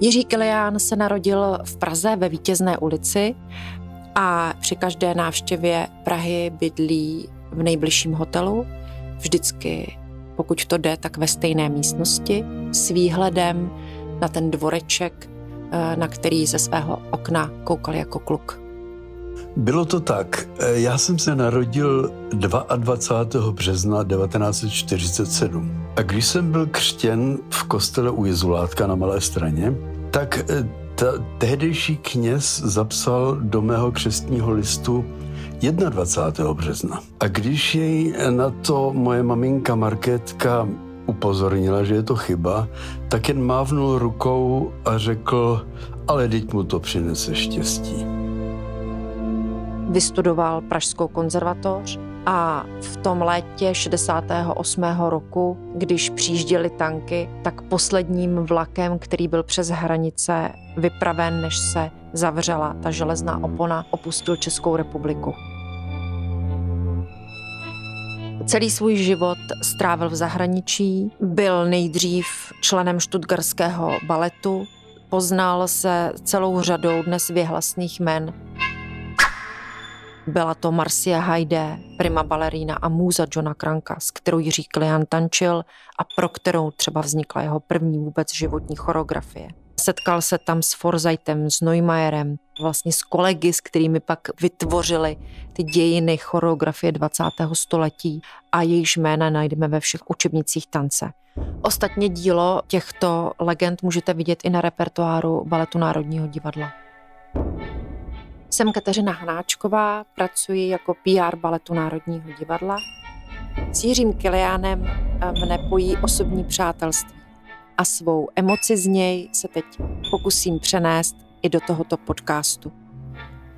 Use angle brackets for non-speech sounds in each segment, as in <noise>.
Jiří Kilián se narodil v Praze ve Vítězné ulici a při každé návštěvě Prahy bydlí v nejbližším hotelu, vždycky, pokud to jde, tak ve stejné místnosti, s výhledem na ten dvoreček, eh, na který ze svého okna koukal jako kluk. Bylo to tak. Já jsem se narodil 22. března 1947. A když jsem byl křtěn v kostele u Jezulátka na Malé straně, tak eh, ta, tehdejší kněz zapsal do mého křestního listu 21. března. A když jej na to moje maminka Markétka upozornila, že je to chyba, tak jen mávnul rukou a řekl, ale teď mu to přinese štěstí vystudoval Pražskou konzervatoř a v tom létě 68. roku, když přijížděly tanky, tak posledním vlakem, který byl přes hranice vypraven, než se zavřela ta železná opona, opustil Českou republiku. Celý svůj život strávil v zahraničí, byl nejdřív členem štutgarského baletu, poznal se celou řadou dnes vyhlasných men byla to Marcia Haide, prima balerína a můza Johna Kranka, s kterou Jiří Klian tančil a pro kterou třeba vznikla jeho první vůbec životní choreografie. Setkal se tam s Forzajtem, s Neumayerem, vlastně s kolegy, s kterými pak vytvořili ty dějiny choreografie 20. století a jejichž jména najdeme ve všech učebnicích tance. Ostatně dílo těchto legend můžete vidět i na repertoáru Baletu Národního divadla. Jsem Kateřina Hanáčková, pracuji jako PR baletu Národního divadla. S Jiřím Kiliánem mne pojí osobní přátelství a svou emoci z něj se teď pokusím přenést i do tohoto podcastu.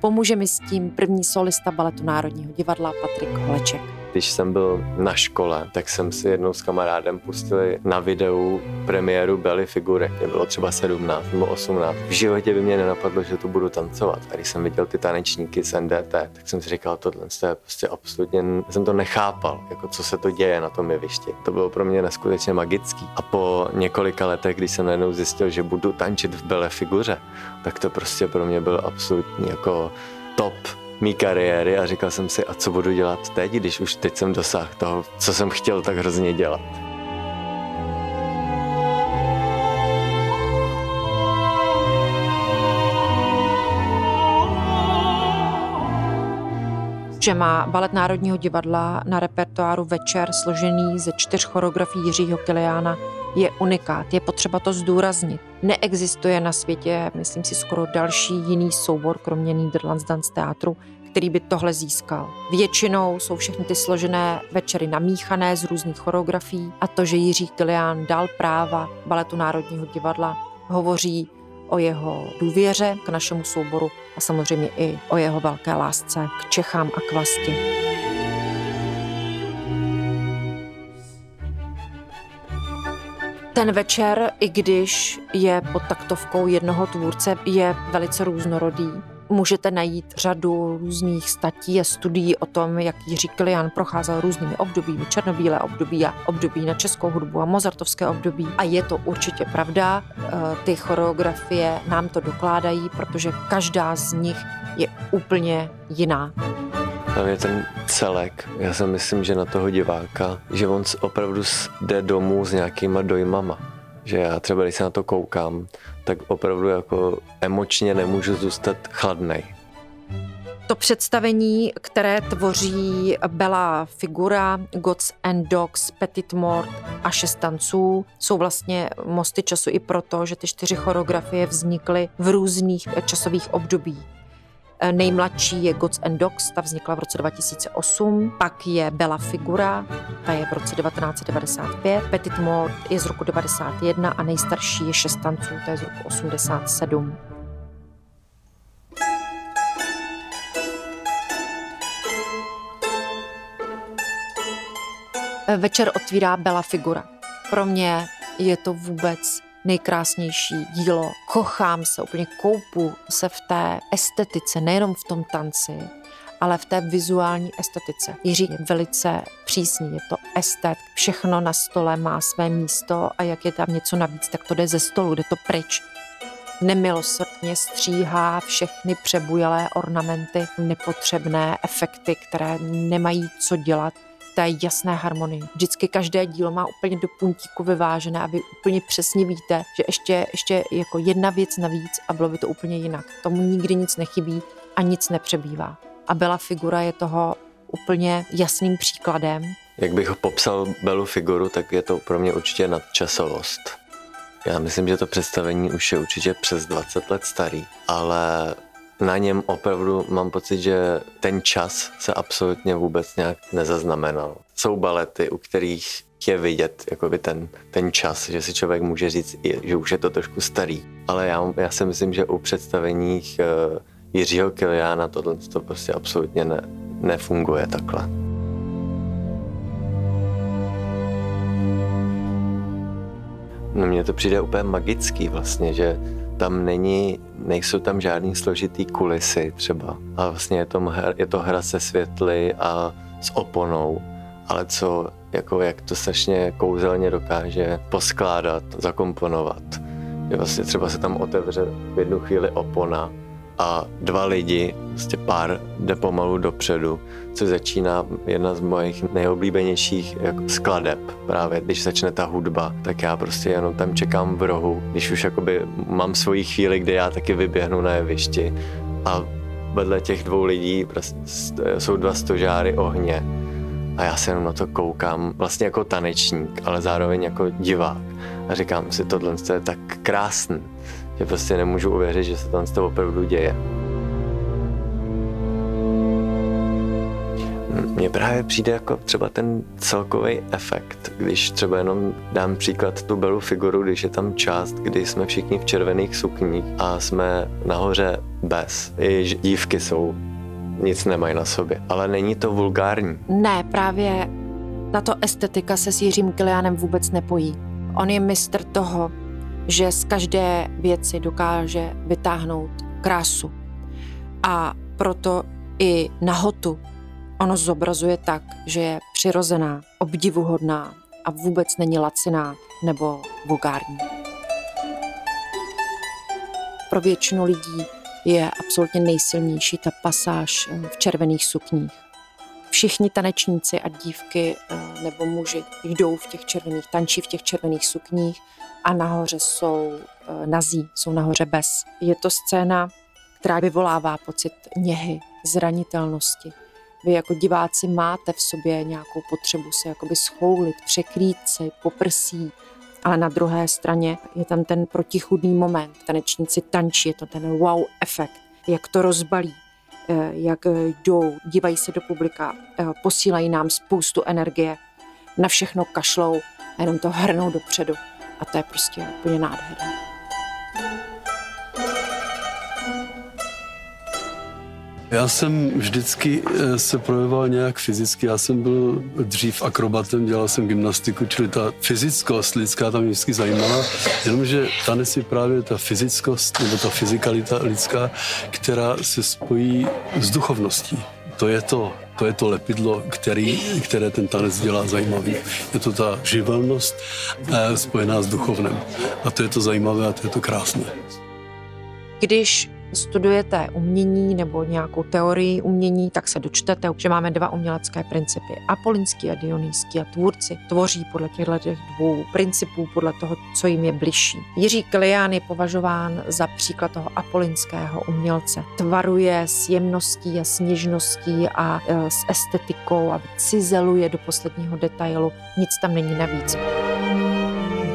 Pomůže mi s tím první solista baletu Národního divadla Patrik Holeček. Když jsem byl na škole, tak jsem si jednou s kamarádem pustili na videu premiéru Belly Figure. Mě bylo třeba 17 nebo 18. V životě by mě nenapadlo, že tu budu tancovat. A když jsem viděl ty tanečníky z NDT, tak jsem si říkal, tohle je prostě absolutně, jsem to nechápal, jako co se to děje na tom jevišti. To bylo pro mě neskutečně magický. A po několika letech, když jsem najednou zjistil, že budu tančit v Belly Figuře, tak to prostě pro mě byl absolutní jako top mý kariéry a říkal jsem si, a co budu dělat teď, když už teď jsem dosáhl toho, co jsem chtěl tak hrozně dělat. Že má balet Národního divadla na repertoáru večer složený ze čtyř choreografií Jiřího Kiliána je unikát. Je potřeba to zdůraznit. Neexistuje na světě, myslím si, skoro další jiný soubor, kromě Niederlands Dance Teatru, který by tohle získal. Většinou jsou všechny ty složené večery namíchané z různých choreografií a to, že Jiří Kilián dal práva baletu Národního divadla, hovoří o jeho důvěře k našemu souboru a samozřejmě i o jeho velké lásce k Čechám a k vlasti. Ten večer, i když je pod taktovkou jednoho tvůrce, je velice různorodý. Můžete najít řadu různých statí a studií o tom, jak Jiří Kilian procházel různými obdobími, černobílé období a období na českou hudbu a mozartovské období. A je to určitě pravda. Eh, ty choreografie nám to dokládají, protože každá z nich je úplně jiná. Tam je ten celek. Já si myslím, že na toho diváka, že on opravdu jde domů s nějakýma dojmama. Že já třeba, když se na to koukám, tak opravdu jako emočně nemůžu zůstat chladnej. To představení, které tvoří Bela figura, Gods and Dogs, Petit Mort a šest tanců, jsou vlastně mosty času i proto, že ty čtyři choreografie vznikly v různých časových období. Nejmladší je Gods and Dogs, ta vznikla v roce 2008, pak je Bella Figura, ta je v roce 1995, Petit Mort je z roku 91 a nejstarší je Šest tanců, to je z roku 87. Večer otvírá Bella Figura. Pro mě je to vůbec nejkrásnější dílo. Kochám se, úplně koupu se v té estetice, nejenom v tom tanci, ale v té vizuální estetice. Jiří je velice přísný, je to estet, všechno na stole má své místo a jak je tam něco navíc, tak to jde ze stolu, jde to pryč. nemilosrdně stříhá všechny přebujelé ornamenty, nepotřebné efekty, které nemají co dělat té jasné harmonii. Vždycky každé dílo má úplně do puntíku vyvážené a vy úplně přesně víte, že ještě, ještě jako jedna věc navíc a bylo by to úplně jinak. Tomu nikdy nic nechybí a nic nepřebývá. A byla figura je toho úplně jasným příkladem. Jak bych ho popsal Belu figuru, tak je to pro mě určitě nadčasovost. Já myslím, že to představení už je určitě přes 20 let starý, ale na něm opravdu mám pocit, že ten čas se absolutně vůbec nějak nezaznamenal. Jsou balety, u kterých je vidět jakoby ten, ten čas, že si člověk může říct, že už je to trošku starý. Ale já, já si myslím, že u představeních uh, Jiřího Kiliána tohle to prostě absolutně ne, nefunguje takhle. No mně to přijde úplně magický vlastně, že tam není, nejsou tam žádný složitý kulisy třeba. A vlastně je to, je to hra se světly a s oponou, ale co, jako jak to strašně kouzelně dokáže poskládat, zakomponovat. Že vlastně třeba se tam otevře v jednu chvíli opona a dva lidi, prostě pár jde pomalu dopředu, což začíná jedna z mojich nejoblíbenějších jako skladeb. Právě když začne ta hudba, tak já prostě jenom tam čekám v rohu, když už jakoby mám svoji chvíli, kde já taky vyběhnu na jevišti a vedle těch dvou lidí prostě jsou dva stožáry ohně a já se jenom na to koukám, vlastně jako tanečník, ale zároveň jako divák. A říkám si, tohle je tak krásný že prostě nemůžu uvěřit, že se to opravdu děje. Mně právě přijde jako třeba ten celkový efekt, když třeba jenom dám příklad tu belu figuru, když je tam část, kdy jsme všichni v červených sukních a jsme nahoře bez. I dívky jsou, nic nemají na sobě. Ale není to vulgární. Ne, právě tato estetika se s Jiřím Kilianem vůbec nepojí. On je mistr toho, že z každé věci dokáže vytáhnout krásu. A proto i nahotu ono zobrazuje tak, že je přirozená, obdivuhodná a vůbec není laciná nebo vulgární. Pro většinu lidí je absolutně nejsilnější ta pasáž v červených sukních. Všichni tanečníci a dívky eh, nebo muži jdou v těch červených, tančí v těch červených sukních a nahoře jsou eh, nazí, jsou nahoře bez. Je to scéna, která vyvolává pocit něhy, zranitelnosti. Vy jako diváci máte v sobě nějakou potřebu se jakoby schoulit, překrýt se, poprsí, ale na druhé straně je tam ten protichudný moment. Tanečníci tančí, je to ten wow efekt, jak to rozbalí, eh, jak jdou, dívají se do publika, eh, posílají nám spoustu energie, na všechno kašlou a jenom to hrnou dopředu. A to je prostě úplně nádherné. Já jsem vždycky eh, se projevoval nějak fyzicky. Já jsem byl dřív akrobatem, dělal jsem gymnastiku, čili ta fyzickost lidská tam vždycky zajímala. Jenomže tanec je právě ta fyzickost nebo ta fyzikalita lidská, která se spojí s duchovností. To je to, to je to lepidlo, který, které ten tanec dělá zajímavý. Je to ta živelnost eh, spojená s duchovnem. A to je to zajímavé a to je to krásné. Když studujete umění nebo nějakou teorii umění, tak se dočtete, že máme dva umělecké principy. Apolinský a dionýský a tvůrci tvoří podle těchto dvou principů, podle toho, co jim je bližší. Jiří Kilián je považován za příklad toho apolinského umělce. Tvaruje s jemností a sněžností a e, s estetikou a cizeluje do posledního detailu. Nic tam není navíc.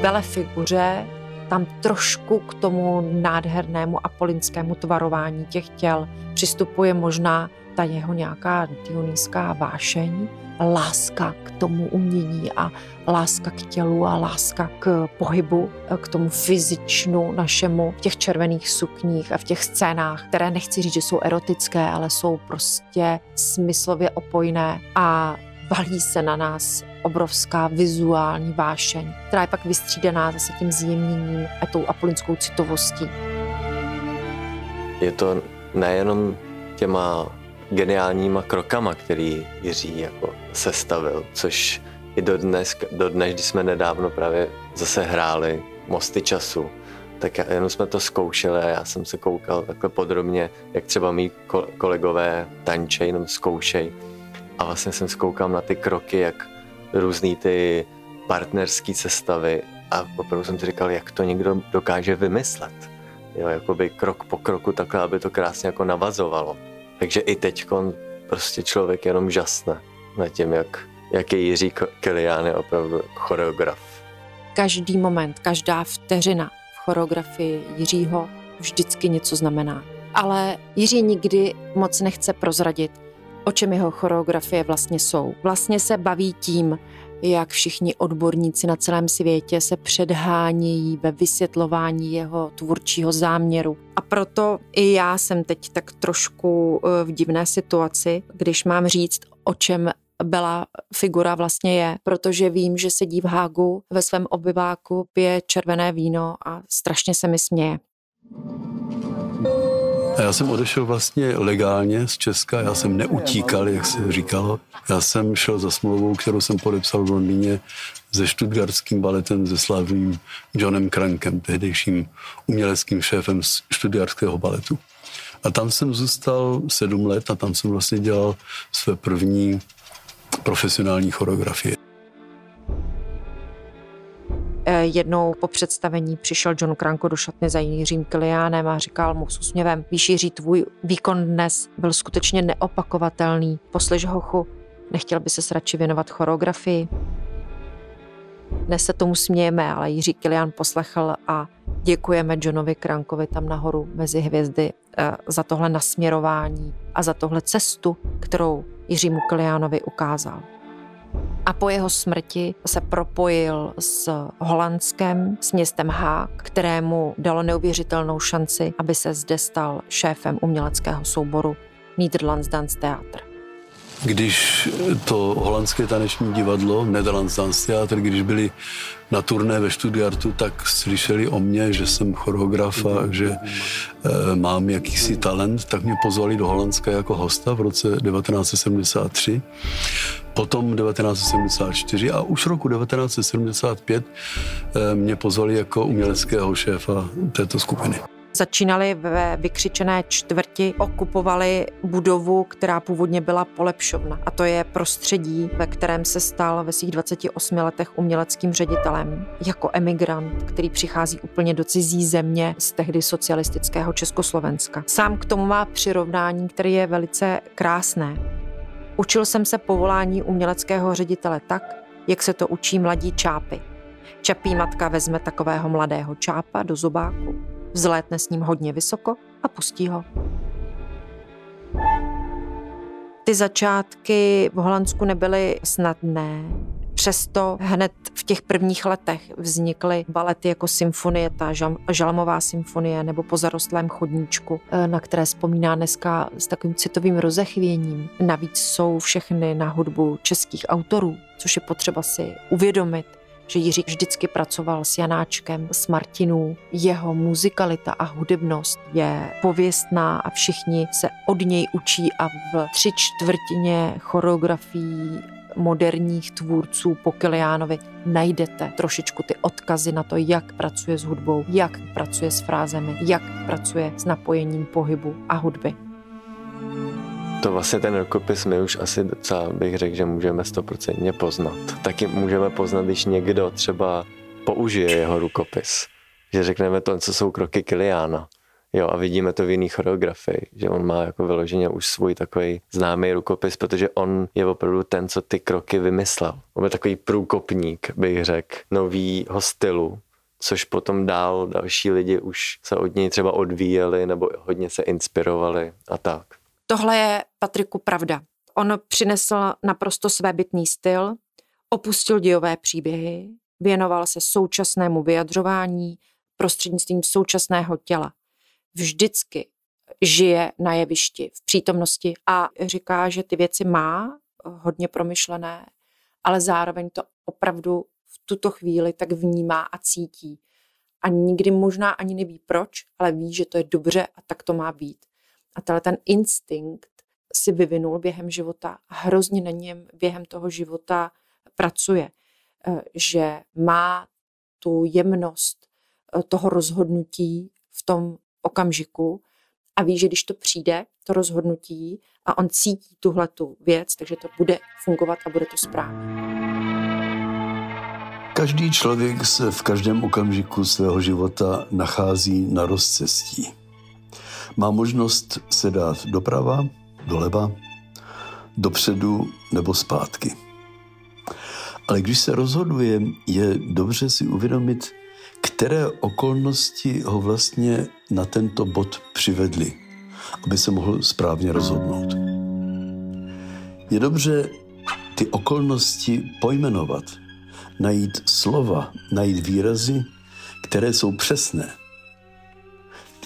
Bele figuře tam trošku k tomu nádhernému apolinskému tvarování těch těl. Přistupuje možná ta jeho nějaká dionýská vášeň, láska k tomu umění a láska k tělu a láska k pohybu, k tomu fyzičnu našemu v těch červených sukních a v těch scénách, které nechci říct, že jsou erotické, ale jsou prostě smyslově opojné a valí se na nás obrovská vizuální vášeň, která je pak vystřídaná zase tím zjemněním a tou apolinskou citovostí. Je to nejenom těma geniálníma krokama, který Jiří jako sestavil, což i do dnes, do dnes, když jsme nedávno právě zase hráli Mosty času, tak jenom jsme to zkoušeli a já jsem se koukal takhle podrobně, jak třeba mý kolegové tančej, jenom zkoušej. A vlastně jsem zkoukal na ty kroky, jak různý ty partnerské sestavy a opravdu jsem si říkal, jak to někdo dokáže vymyslet. Jo, jakoby krok po kroku takhle, aby to krásně jako navazovalo. Takže i teď prostě člověk jenom žasne nad tím, jak, jak je Jiří Kilián je opravdu choreograf. Každý moment, každá vteřina v choreografii Jiřího vždycky něco znamená. Ale Jiří nikdy moc nechce prozradit, o čem jeho choreografie vlastně jsou. Vlastně se baví tím, jak všichni odborníci na celém světě se předhánějí ve vysvětlování jeho tvůrčího záměru. A proto i já jsem teď tak trošku eh, v divné situaci, když mám říct, o čem byla figura vlastně je, protože vím, že sedí v Hágu ve svém obyváku, pije červené víno a strašně se mi směje. A já jsem odešel vlastně legálně z Česka, já jsem neutíkal, jak se říkalo. Já jsem šel za smlouvou, kterou jsem podepsal v Londýně se štutgardským baletem, se slavným Johnem Krankem, tehdejším uměleckým šéfem štutgardského baletu. A tam jsem zůstal sedm let a tam jsem vlastně dělal své první profesionální choreografie. Jednou po představení přišel John Kranko do šatny za Jiřím Kiliánem a říkal mu s úsměvem, víš Jiří, tvůj výkon dnes byl skutečně neopakovatelný. Poslyš hochu, nechtěl by se radši věnovat choreografii? Dnes se tomu smějeme, ale Jiří Kilián poslechl a děkujeme Johnovi Krankovi tam nahoru mezi hvězdy eh, za tohle nasměrování a za tohle cestu, kterou Jiřímu Kiliánovi ukázal a po jeho smrti se propojil s Holandskem, s městem Haag, kterému dalo neuvěřitelnou šanci, aby se zde stal šéfem uměleckého souboru Nederlands Dance Theater. Když to holandské taneční divadlo, Netherlands Dance Theater, když byli na turné ve Stuttgartu, tak slyšeli o mně, že jsem choreograf a že e, mám jakýsi talent, tak mě pozvali do Holandska jako hosta v roce 1973 potom 1974 a už roku 1975 eh, mě pozvali jako uměleckého šéfa této skupiny. Začínali ve vykřičené čtvrti, okupovali budovu, která původně byla polepšovna. A to je prostředí, ve kterém se stal ve svých 28 letech uměleckým ředitelem. Jako emigrant, který přichází úplně do cizí země z tehdy socialistického Československa. Sám k tomu má přirovnání, které je velice krásné. Učil jsem se povolání uměleckého ředitele tak, jak se to učí mladí čápy. Čapí matka vezme takového mladého čápa do zobáku, vzlétne s ním hodně vysoko a pustí ho. Ty začátky v Holandsku nebyly snadné. Přesto hned v těch prvních letech vznikly balety jako symfonie, ta žalmová symfonie nebo po zarostlém chodníčku, eh, na které vzpomíná dneska s takovým citovým rozechvěním. Navíc jsou všechny na hudbu českých autorů, což je potřeba si uvědomit že Jiří vždycky pracoval s Janáčkem, s Martinů. Jeho muzikalita a hudebnost je pověstná a všichni se od něj učí a v tři čtvrtině choreografií moderních tvůrců po Kiliánovi najdete trošičku ty odkazy na to, jak pracuje s hudbou, jak pracuje s frázemi, jak pracuje s napojením pohybu a hudby. To vlastně ten rukopis my už asi docela bych řekl, že můžeme stoprocentně poznat. Taky můžeme poznat, když někdo třeba použije jeho rukopis. Že řekneme to, co jsou kroky Kiliána. Jo, a vidíme to v jiný choreografii, že on má jako vyloženě už svůj takový známý rukopis, protože on je opravdu ten, co ty kroky vymyslel. On je takový průkopník, bych řekl, novýho stylu, což potom dál další lidi už se od něj třeba odvíjeli nebo hodně se inspirovali a tak. Tohle je Patriku pravda. On přinesl naprosto svébytný styl, opustil dějové příběhy, věnoval se současnému vyjadřování prostřednictvím současného těla vždycky žije na jevišti, v přítomnosti a říká, že ty věci má hodně promyšlené, ale zároveň to opravdu v tuto chvíli tak vnímá a cítí. A nikdy možná ani neví proč, ale ví, že to je dobře a tak to má být. A tenhle ten instinkt si vyvinul během života a hrozně na něm během toho života pracuje. Eh, že má tu jemnost, eh, toho rozhodnutí v tom okamžiku a ví, že když to přijde, to rozhodnutí a on cítí tuhle tu věc, takže to bude fungovat a bude to správně. Každý člověk se v každém okamžiku svého života nachází na rozcestí. Má možnost se dát doprava, doleva, dopředu nebo zpátky. Ale když se rozhoduje, je dobře si uvědomit, které okolnosti ho vlastně na tento bod přivedly, aby se mohl správně rozhodnout. Je dobře ty okolnosti pojmenovat, najít slova, najít výrazy, které jsou přesné.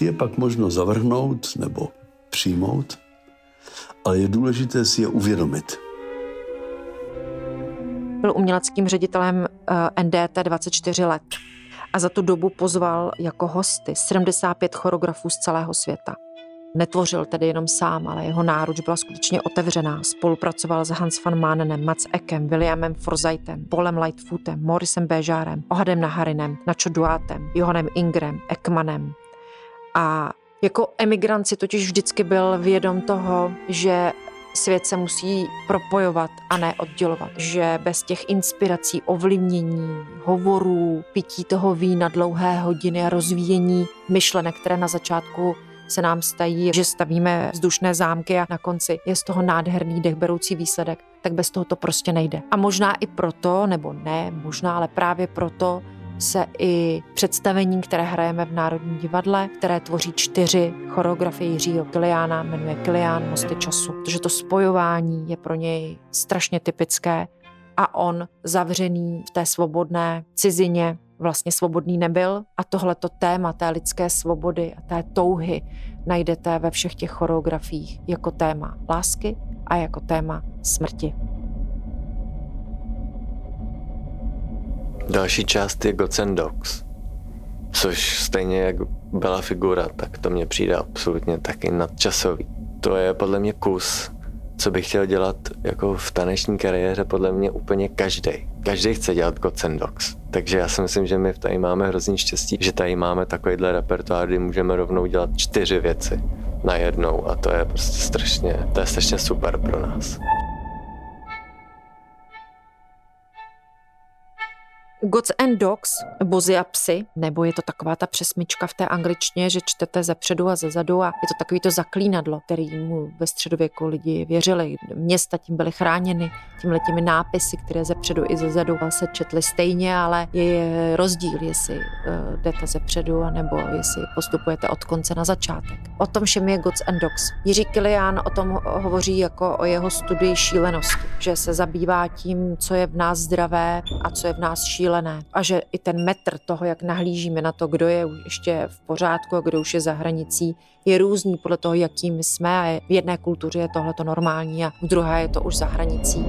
Ty je pak možno zavrhnout nebo přijmout, ale je důležité si je uvědomit. Byl uměleckým ředitelem eh, NDT 24 let a za tu dobu pozval jako hosty 75 choreografů z celého světa. Netvořil tedy jenom sám, ale jeho náruč byla skutečně otevřená. Spolupracoval s Hans van Manenem, Mats Ekem, Williamem Forzaitem, Polem Lightfootem, Morrisem Béžárem, Ohadem Naharinem, Nacho Duátem, Johanem Ingrem, Ekmanem. A jako emigrant si totiž vždycky byl vědom toho, že svět se musí propojovat a ne oddělovat. Že bez těch inspirací, ovlivnění, hovorů, pití toho vína dlouhé hodiny a rozvíjení myšlenek, které na začátku se nám stají, že stavíme vzdušné zámky a na konci je z toho nádherný dechberoucí výsledek, tak bez toho to prostě nejde. A možná i proto, nebo ne, možná, ale právě proto se i představení, které hrajeme v Národním divadle, které tvoří čtyři choreografie Jiřího Kiliána, jmenuje Kilián Mosty času, protože to spojování je pro něj strašně typické a on zavřený v té svobodné cizině vlastně svobodný nebyl a tohleto téma té lidské svobody a té touhy najdete ve všech těch choreografiích jako téma lásky a jako téma smrti. Další část je Dogs, což stejně jak byla figura, tak to mně přijde absolutně taky nadčasový. To je podle mě kus, co bych chtěl dělat jako v taneční kariéře podle mě úplně každý. Každý chce dělat Dogs. Takže já si myslím, že my tady máme hrozný štěstí, že tady máme takovýhle repertoár, kdy můžeme rovnou dělat čtyři věci najednou a to je prostě strašně, to je strašně super pro nás. Gods and Dogs, bozy a psy, nebo je to taková ta přesmička v té angličtině, že čtete ze předu a ze zadu a je to takový to zaklínadlo, který mu ve středověku lidi věřili. Města tím byly chráněny tímhle těmi nápisy, které ze předu i ze zadu se četly stejně, ale je rozdíl, jestli uh, jdete ze předu, nebo jestli postupujete od konce na začátek. O tom všem je Gods and Dogs. Jiří Kilian o tom hovoří jako o jeho studii šílenosti, že se zabývá tím, co je v nás zdravé a co je v nás šílené šílené. A že i ten metr toho, jak nahlížíme na to, kdo je ještě v pořádku a kdo už je za hranicí, je různý podle toho, jakým jsme. A v jedné kultuře je tohle to normální a v druhé je to už za hranicí.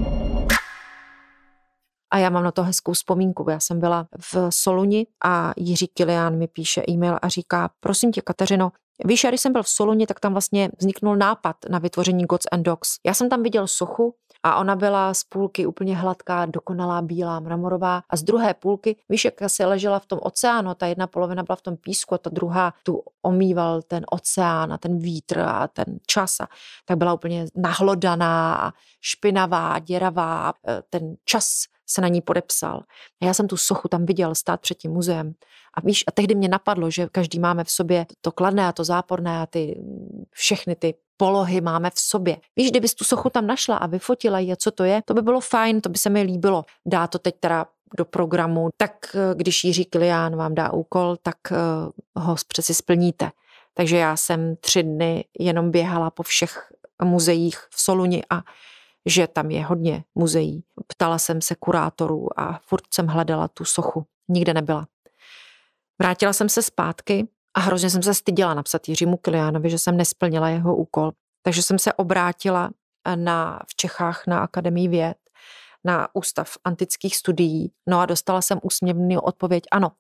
A já mám na to hezkou vzpomínku. Já jsem byla v Soluni a Jiří Kilián mi píše e-mail a říká, prosím tě, Kateřino, Víš, když jsem byl v Soluni, tak tam vlastně vzniknul nápad na vytvoření Gods and Dogs. Já jsem tam viděl sochu a ona byla z půlky úplně hladká, dokonalá, bílá, mramorová a z druhé půlky, víš, jak se ležela v tom oceánu, ta jedna polovina byla v tom písku a ta druhá tu omýval ten oceán a ten vítr a ten čas a tak byla úplně nahlodaná špinavá, děravá, e, ten čas se na ní podepsal. A já jsem tu sochu tam viděl stát před tím muzeem. A víš, a tehdy mě napadlo, že každý máme v sobě to kladné a to záporné a ty všechny ty polohy máme v sobě. Víš, kdybys tu sochu tam našla a vyfotila ji, co to je, to by bylo fajn, to by se mi líbilo. Dá to teď teda do programu, tak eh, když Jiří Kilián vám dá úkol, tak eh, ho přeci splníte. Takže já jsem tři dny jenom běhala po všech muzeích v Soluni a že tam je hodně muzeí. Ptala jsem se kurátorů a furt jsem hledala tu sochu. Nikde nebyla. Vrátila jsem se zpátky a hrozně jsem se styděla napsat Jiřímu Kiliánovi, že jsem nesplnila jeho úkol. Takže jsem se obrátila na, v Čechách na Akademii věd, na Ústav antických studií. No a dostala jsem úsměvný odpověď, ano,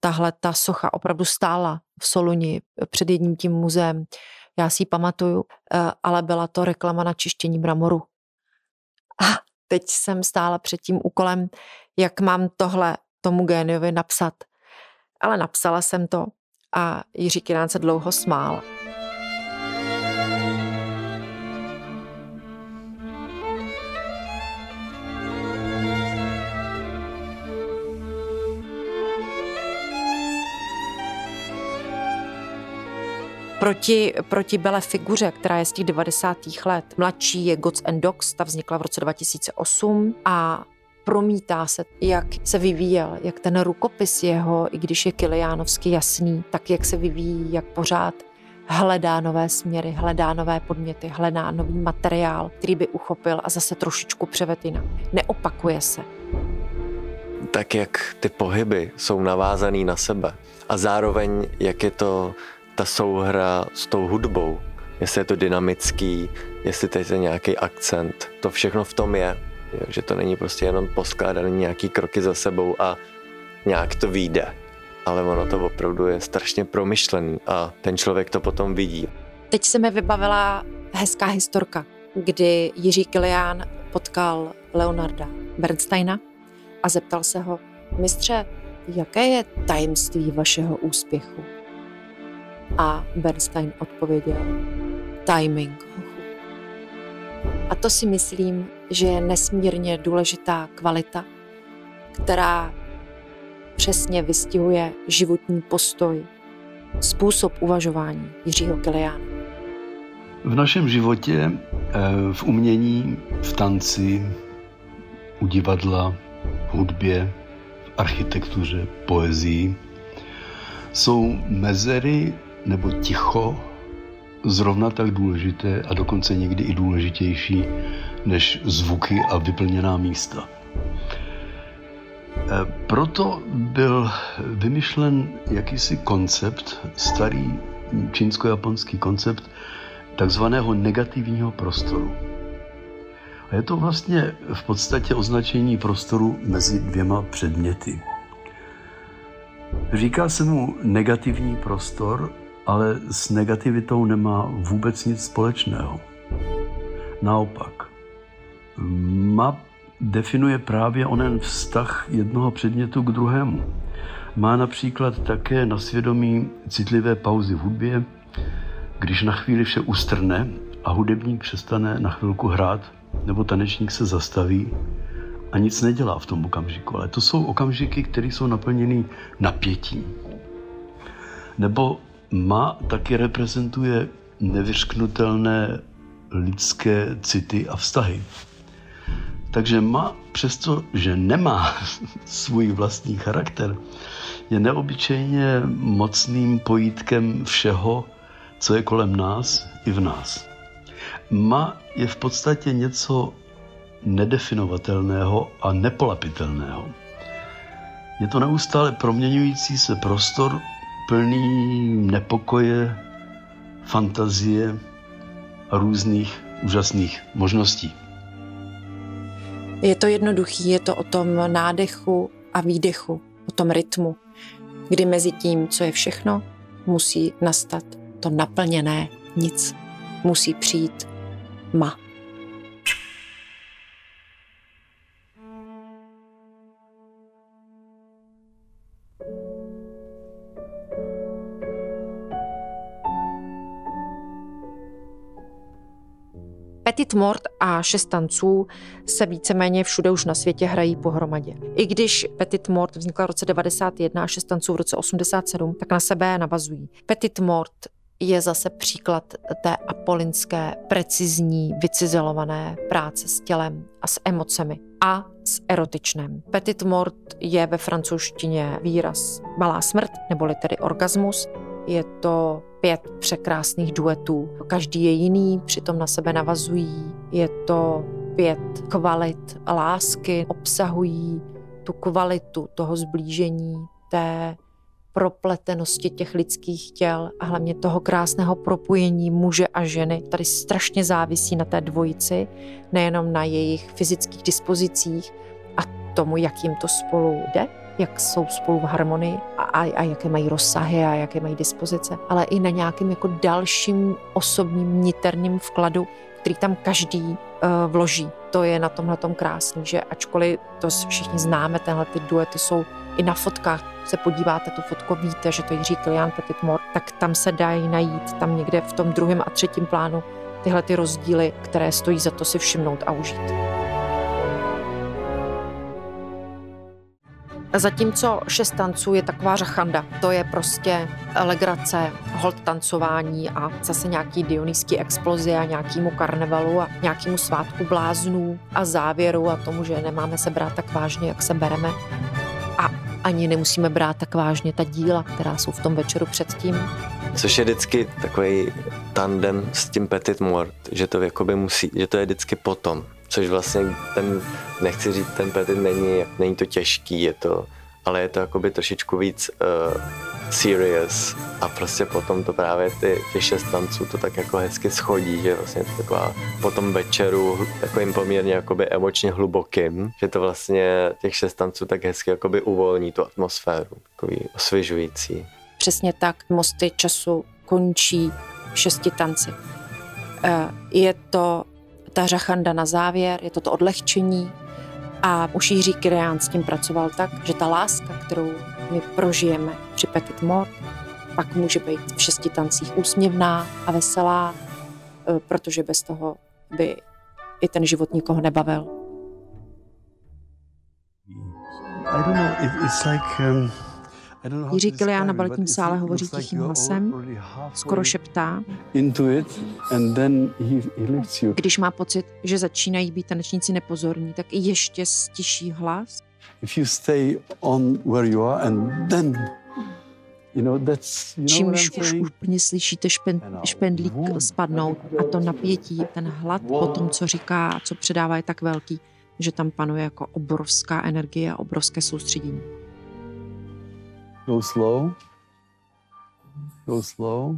tahle ta socha opravdu stála v Soluni před jedním tím muzeem. Já si ji pamatuju, eh, ale byla to reklama na čištění mramoru. A teď jsem stála před tím úkolem, jak mám tohle tomu géniovi napsat Ale napsala jsem to a Jiří Kirán se dlouho smál. Proti, proti Bele figuře, která je z těch 90. let. Mladší je Gods and Dogs, ta vznikla v roce 2008 a promítá se, jak se vyvíjel, jak ten rukopis jeho, i když je kiliánovsky jasný, tak jak se vyvíjí, jak pořád hledá nové směry, hledá nové podměty, hledá nový materiál, který by uchopil a zase trošičku převed jinak. Neopakuje se. Tak jak ty pohyby jsou navázané na sebe a zároveň jak je to ta souhra s tou hudbou, jestli je to dynamický, jestli to je nějaký akcent, to všechno v tom je, že to není prostě jenom poskládaný nějaký kroky za sebou a nějak to vyjde, ale ono to opravdu je strašně promyšlený a ten člověk to potom vidí. Teď se mi vybavila hezká historka, kdy Jiří Kilián potkal Leonarda Bernsteina a zeptal se ho, mistře, jaké je tajemství vašeho úspěchu? A Bernstein odpověděl, timing. A to si myslím, že je nesmírně důležitá kvalita, která přesně vystihuje životní postoj, způsob uvažování Jiřího Kiliána. V našem životě, eh, v umění, v tanci, u divadla, v hudbě, v architektuře, poezii, jsou mezery nebo ticho zrovna tak důležité a dokonce někdy i důležitější než zvuky a vyplněná místa. E, proto byl vymyšlen jakýsi koncept, starý čínsko-japonský koncept takzvaného negativního prostoru. A je to vlastně v podstatě označení prostoru mezi dvěma předměty. Říká se mu negativní prostor, ale s negativitou nemá vůbec nic společného. Naopak, map definuje právě onen vztah jednoho předmětu k druhému. Má například také na svědomí citlivé pauzy v hudbě, když na chvíli vše ustrne a hudebník přestane na chvilku hrát, nebo tanečník se zastaví a nic nedělá v tom okamžiku. Ale to jsou okamžiky, které jsou naplněny napětím. Nebo Ma taky reprezentuje nevyřknutelné lidské city a vztahy. Takže Ma, přesto, že nemá <laughs> svůj vlastní charakter, je neobyčejně mocným pojítkem všeho, co je kolem nás i v nás. Ma je v podstatě něco nedefinovatelného a nepolapitelného. Je to neustále proměňující se prostor plný nepokoje, fantazie a různých úžasných možností. Je to jednoduchý, je to o tom nádechu a výdechu, o tom rytmu, kdy mezi tím, co je všechno, musí nastat to naplněné nic. Musí přijít ma. Petit Mort a šest tanců se víceméně všude už na světě hrají pohromadě. I když Petit Mort vznikla v roce 91 a šest tanců v roce 87, tak na sebe navazují. Petit Mort je zase příklad té apolinské, precizní, vycizelované práce s tělem a s emocemi a s erotičnem. Petit mort je ve francouzštině výraz malá smrt, neboli tedy orgasmus. Je to pět překrásných duetů. Každý je jiný, přitom na sebe navazují. Je to pět kvalit lásky, obsahují tu kvalitu toho zblížení, té propletenosti těch lidských těl a hlavně toho krásného propojení muže a ženy. Tady strašně závisí na té dvojici, nejenom na jejich fyzických dispozicích a tomu, jak jim to spolu jde, jak jsou spolu v harmonii a, a, a jaké mají rozsahy a jaké mají dispozice, ale i na nějakým jako dalším osobním niterním vkladu, který tam každý uh, vloží. To je na tomhle tom krásný, že ačkoliv to všichni známe, tenhle ty duety jsou i na fotkách se podíváte tu fotku, víte, že to Jiří Kilian Petit Mort, tak tam se dají najít, tam někde v tom druhém a třetím plánu tyhle ty rozdíly, které stojí za to si všimnout a užít. Zatímco šest tanců je taková řachanda, to je prostě legrace, hold tancování a zase nějaký dionýský explozi a nějakýmu karnevalu a nějakýmu svátku bláznů a závěru a tomu, že nemáme se brát tak vážně, jak se bereme. A ani nemusíme brát tak vážně ta díla, která jsou v tom večeru předtím. Což je vždycky takový tandem s tím Petit Mort, že to jakoby musí, že to je vždycky potom což vlastně ten, nechci říct, ten petit není, není to těžký, je to, ale je to jakoby trošičku víc uh, serious a prostě potom to právě ty, těch šest tanců to tak jako hezky schodí, že vlastně to taková po tom večeru takovým poměrně jakoby emočně hlubokým, že to vlastně těch šest tanců tak hezky jakoby uvolní tu atmosféru, takový osvěžující. Přesně tak, mosty času končí šesti tanci. Eh, je to ta řachanda na závěr, je to to odlehčení a už Jiří Kyrián s tím pracoval tak, že ta láska, kterou my prožijeme při Petit Mort, pak může být v šesti tancích úsměvná a veselá, eh, protože bez toho by i ten život nikoho nebavil. I don't know, it's like um... Jiří Kilián na baletním sále hovoří tichým hlasem, skoro šeptá. Když má pocit, že začínají být tanečníci nepozorní, tak i ještě stiší hlas. Čímž už úplně slyšíte špend, špendlík spadnout a to napětí, ten hlad po tom, co říká, co předává, je tak velký, že tam panuje jako obrovská energie a obrovské soustředění. Go slow. Go slow.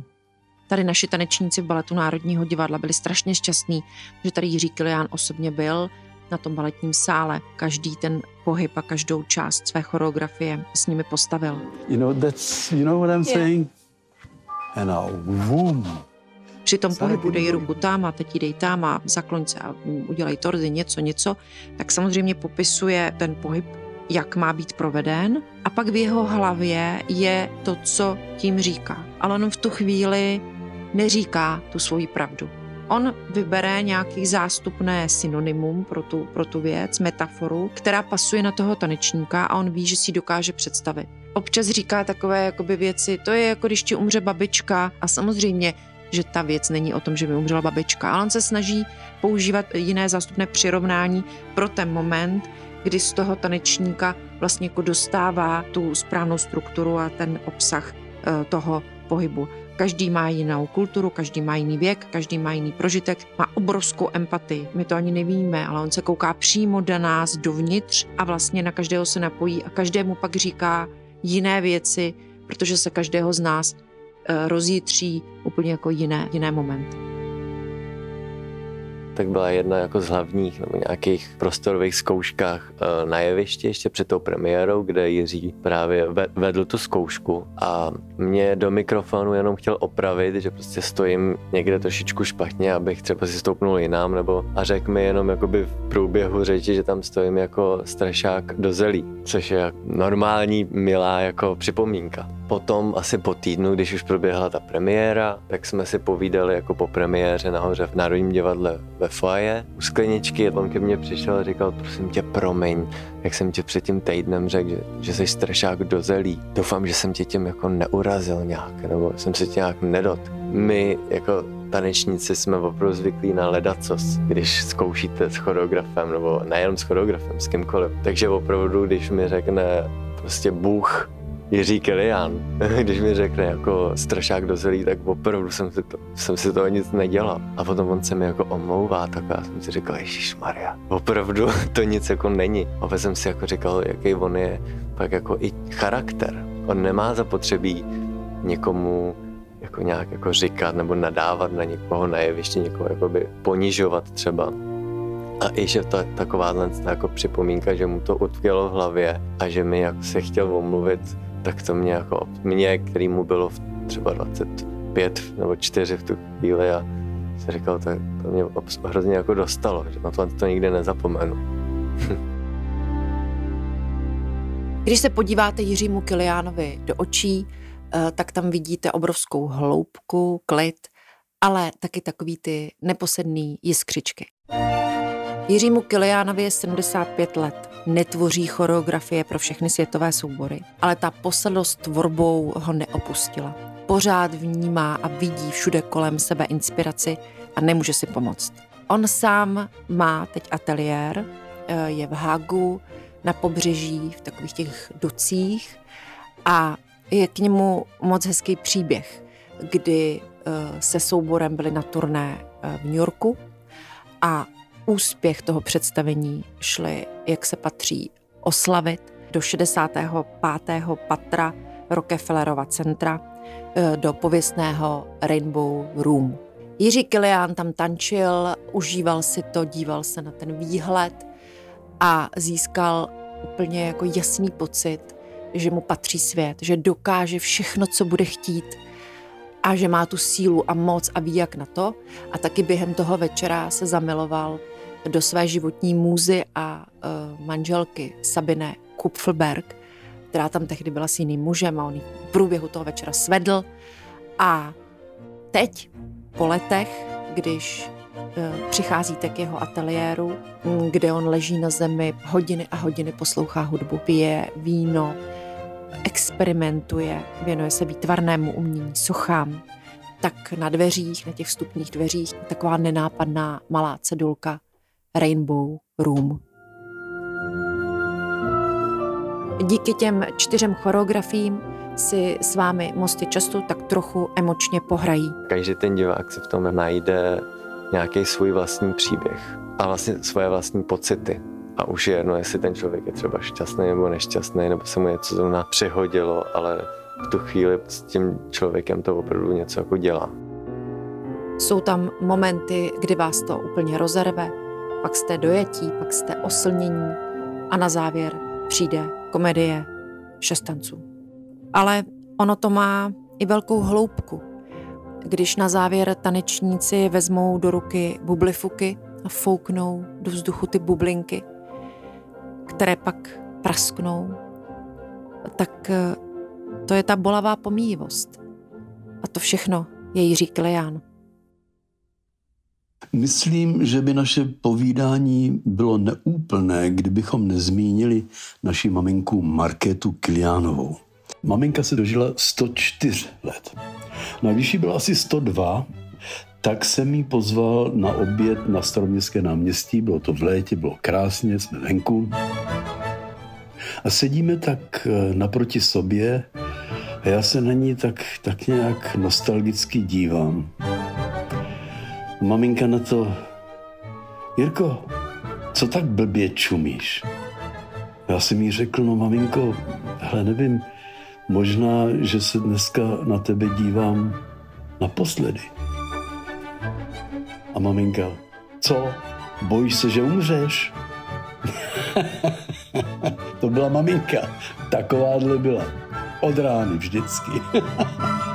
Tady naši tanečníci v baletu Národního divadla byli strašně šťastní, že tady Jiří Kilián osobně byl na tom baletním sále. Každý ten pohyb a každou část své choreografie s nimi postavil. You know, that's, you know what I'm yeah. saying? And now, boom. Při tom pohybu dej ruku tam a teď dej tam a zakloň se a udělej torzy, něco, něco, tak samozřejmě popisuje ten pohyb jak má být proveden a pak v jeho hlavě je to, co tím říká. Ale on v tu chvíli neříká tu svoji pravdu. On vybere nějaký zástupné synonymum pro tu, pro tu věc, metaforu, která pasuje na toho tanečníka a on ví, že si dokáže představit. Občas říká takové jakoby věci, to je jako když ti umře babička a samozřejmě že ta věc není o tom, že by umřela babička, ale on se snaží používat jiné zástupné přirovnání pro ten moment, kdy z toho tanečníka vlastně jako dostává tu správnou strukturu a ten obsah eh, toho pohybu. Každý má jinou kulturu, každý má jiný věk, každý má jiný prožitek, má obrovskou empatii. My to ani nevíme, ale on se kouká přímo do nás, dovnitř a vlastně na každého se napojí a každému pak říká jiné věci, protože se každého z nás eh, rozjítří úplně jako jiné, jiné momenty tak byla jedna jako z hlavních nebo nějakých prostorových zkouškách eh, na jevišti ještě před tou premiérou, kde Jiří právě vedl tu zkoušku a mě do mikrofonu jenom chtěl opravit, že prostě stojím někde trošičku špatně, abych třeba si stoupnul jinam, nebo a řekl mi jenom jakoby v průběhu řeči, že tam stojím jako strašák do zelí, což je normální, milá jako připomínka. Potom asi po týdnu, když už proběhla ta premiéra, tak jsme si povídali jako po premiéře nahoře v Národním divadle ve foaje u skleničky. On ke mně přišel a říkal, prosím tě, promiň, jak jsem tě před tím týdnem řekl, že, že jsi strašák do zelí. Doufám, že jsem tě tím jako neurazil nějak, nebo jsem se tě nějak nedot. My jako tanečníci jsme opravdu zvyklí na ledacos, když zkoušíte s choreografem, nebo nejenom s choreografem, s kýmkoliv. Takže opravdu, když mi řekne prostě Bůh, Jiří Kilian, <laughs> když mi řekne jako strašák do zelí, tak opravdu jsem si, to, jsem si toho nic nedělal. A potom on se mi jako omlouvá, tak já jsem si říkal, Ježíš Maria, opravdu <laughs> to nic jako není. A jsem si jako říkal, jaký on je pak jako i charakter. On nemá zapotřebí někomu jako nějak jako říkat nebo nadávat na někoho na jevišti, někoho jakoby ponižovat třeba. A i že ta, taková jako připomínka, že mu to utkvělo v hlavě a že mi jako se chtěl omluvit tak to mě jako, mě, který mu bylo třeba 25 nebo 4 v tu chvíli a se říkal, to, to mě hrozně jako dostalo, že na to, to nikdy nezapomenu. <laughs> Když se podíváte Jiřímu Kiliánovi do očí, eh, tak tam vidíte obrovskou hloubku, klid, ale taky takový ty neposedný jiskřičky. Jiřímu Kiliánovi je 75 let. Netvoří choreografie pro všechny světové soubory, ale ta posedlost tvorbou ho neopustila. Pořád vnímá a vidí všude kolem sebe inspiraci a nemůže si pomoct. On sám má teď ateliér, eh, je v Hagu, na pobřeží, v takových těch docích a je k němu moc hezký příběh, kdy eh, se souborem byli na turné eh, v New Yorku a úspěch toho představení šli, jak se patří, oslavit do 65. patra Rockefellerova centra eh, do pověstného Rainbow Room. Jiří Kilián tam tančil, užíval si to, díval se na ten výhled a získal úplně jako jasný pocit, že mu patří svět, že dokáže všechno, co bude chtít a že má tu sílu a moc a ví jak na to. A taky během toho večera se zamiloval do své životní můzy a uh, manželky Sabine Kupfelberg, která tam tehdy byla s jiným mužem a on v průběhu toho večera svedl. A teď, po letech, když uh, přicházíte k jeho ateliéru, kde on leží na zemi, hodiny a hodiny poslouchá hudbu, pije víno, experimentuje, věnuje se výtvarnému umění, sochám, tak na dveřích, na těch vstupních dveřích, taková nenápadná malá cedulka Rainbow Room. Díky těm čtyřem choreografiím si s vámi mosty často tak trochu emočně pohrají. Každý ten divák si v tom najde nějaký svůj vlastní příběh a vlastně svoje vlastní pocity. A už je jedno, jestli ten člověk je třeba šťastný nebo nešťastný, nebo se mu něco zrovna přehodilo, ale v tu chvíli s tím člověkem to opravdu něco jako dělá. Jsou tam momenty, kdy vás to úplně rozerve, pak jste dojetí, pak jste oslnění a na závěr přijde komedie šestanců. Ale ono to má i velkou hloubku. Když na závěr tanečníci vezmou do ruky bublifuky a fouknou do vzduchu ty bublinky, které pak prasknou, tak eh, to je ta bolavá pomíjivost. A to všechno je Jiří Kleján. Myslím, že by naše povídání bylo neúplné, kdybychom nezmínili naši maminku Markétu Kiliánovou. Maminka se dožila 104 let. A když jí bylo asi 102, tak jsem jí pozval na oběd na staroměstské náměstí. Bylo to v létě, bylo krásně, jsme venku. A sedíme tak eh, naproti sobě a já se na ní tak, tak nějak nostalgicky dívám. Maminka na to, Jirko, co tak blbě čumíš? Já jsem jí řekl, no maminko, hele, nevím, možná, že se dneska na tebe dívám naposledy. A maminka, co, bojíš se, že umřeš? <laughs> to byla maminka, takováhle byla. Od rány vždycky. <laughs>